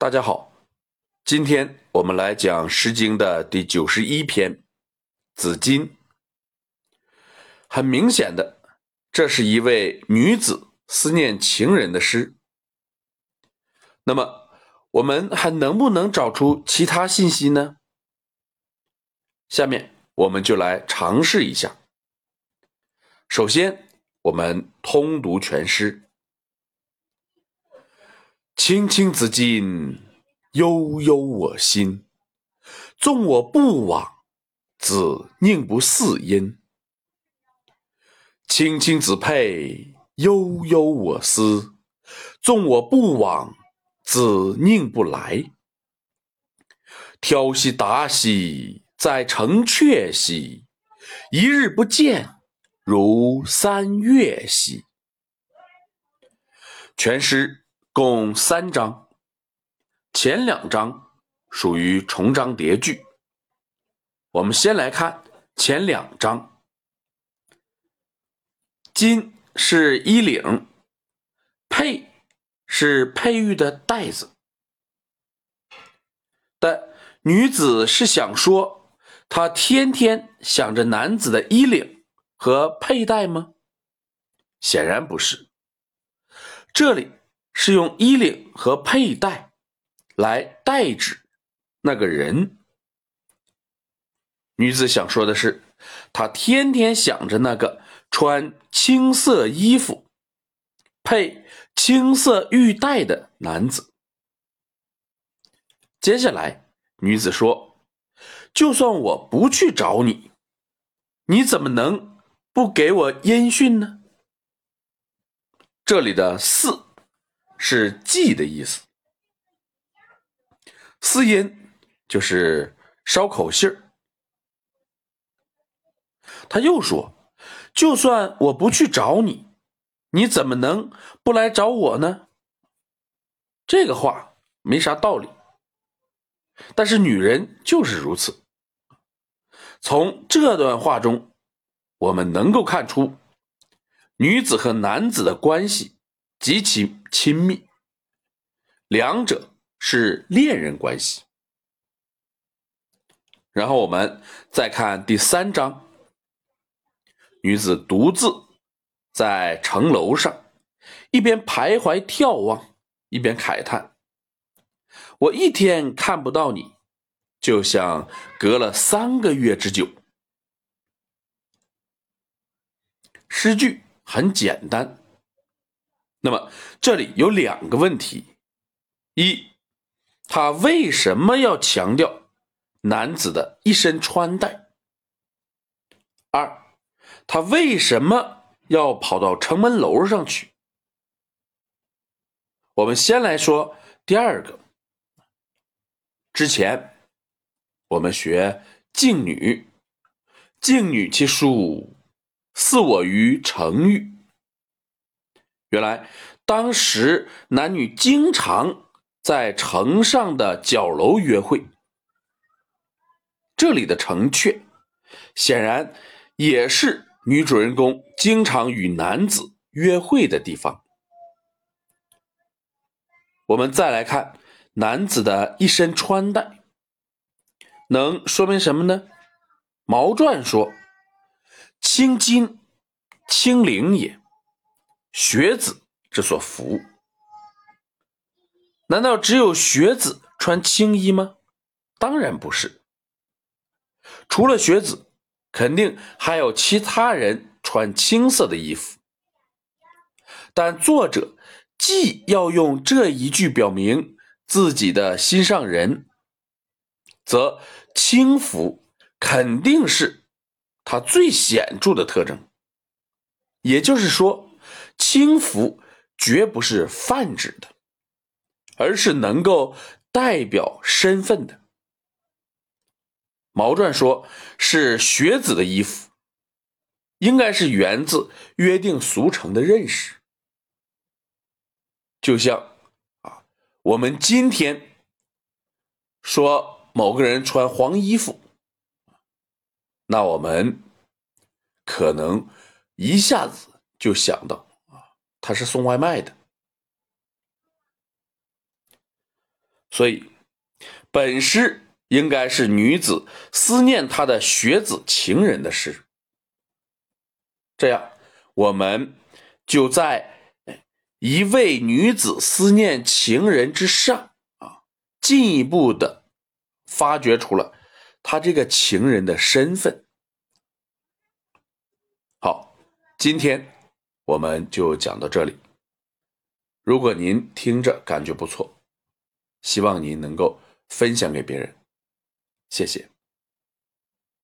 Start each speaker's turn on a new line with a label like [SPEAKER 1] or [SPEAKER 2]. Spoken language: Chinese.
[SPEAKER 1] 大家好，今天我们来讲《诗经》的第九十一篇《子衿》。很明显的，这是一位女子思念情人的诗。那么，我们还能不能找出其他信息呢？下面我们就来尝试一下。首先，我们通读全诗。青青子衿，悠悠我心。纵我不往，子宁不嗣音？青青子佩，悠悠我思。纵我不往，子宁不来？挑兮达兮，在城阙兮。一日不见，如三月兮。全诗。共三章，前两章属于重章叠句。我们先来看前两章。巾是衣领，佩是佩玉的带子。但女子是想说，她天天想着男子的衣领和佩戴吗？显然不是。这里。是用衣领和佩戴来代指那个人。女子想说的是，她天天想着那个穿青色衣服、配青色玉带的男子。接下来，女子说：“就算我不去找你，你怎么能不给我音讯呢？”这里的“四”。是祭的意思，私音就是捎口信儿。他又说：“就算我不去找你，你怎么能不来找我呢？”这个话没啥道理，但是女人就是如此。从这段话中，我们能够看出女子和男子的关系。极其亲密，两者是恋人关系。然后我们再看第三章，女子独自在城楼上，一边徘徊眺望，一边慨叹：“我一天看不到你，就像隔了三个月之久。”诗句很简单。那么这里有两个问题：一，他为什么要强调男子的一身穿戴？二，他为什么要跑到城门楼上去？我们先来说第二个。之前我们学《静女》，静女其姝，似我于城隅。原来，当时男女经常在城上的角楼约会。这里的城阙，显然也是女主人公经常与男子约会的地方。我们再来看男子的一身穿戴，能说明什么呢？毛传说：“青金，青绫也。”学子之所服，难道只有学子穿青衣吗？当然不是。除了学子，肯定还有其他人穿青色的衣服。但作者既要用这一句表明自己的心上人，则青服肯定是他最显著的特征。也就是说。轻浮绝不是泛指的，而是能够代表身份的。毛传说是学子的衣服，应该是源自约定俗成的认识。就像啊，我们今天说某个人穿黄衣服，那我们可能一下子就想到。他是送外卖的，所以本诗应该是女子思念她的学子情人的诗。这样，我们就在一位女子思念情人之上啊，进一步的发掘出了她这个情人的身份。好，今天我们就讲到这里。如果您听着感觉不错，希望您能够分享给别人，谢谢。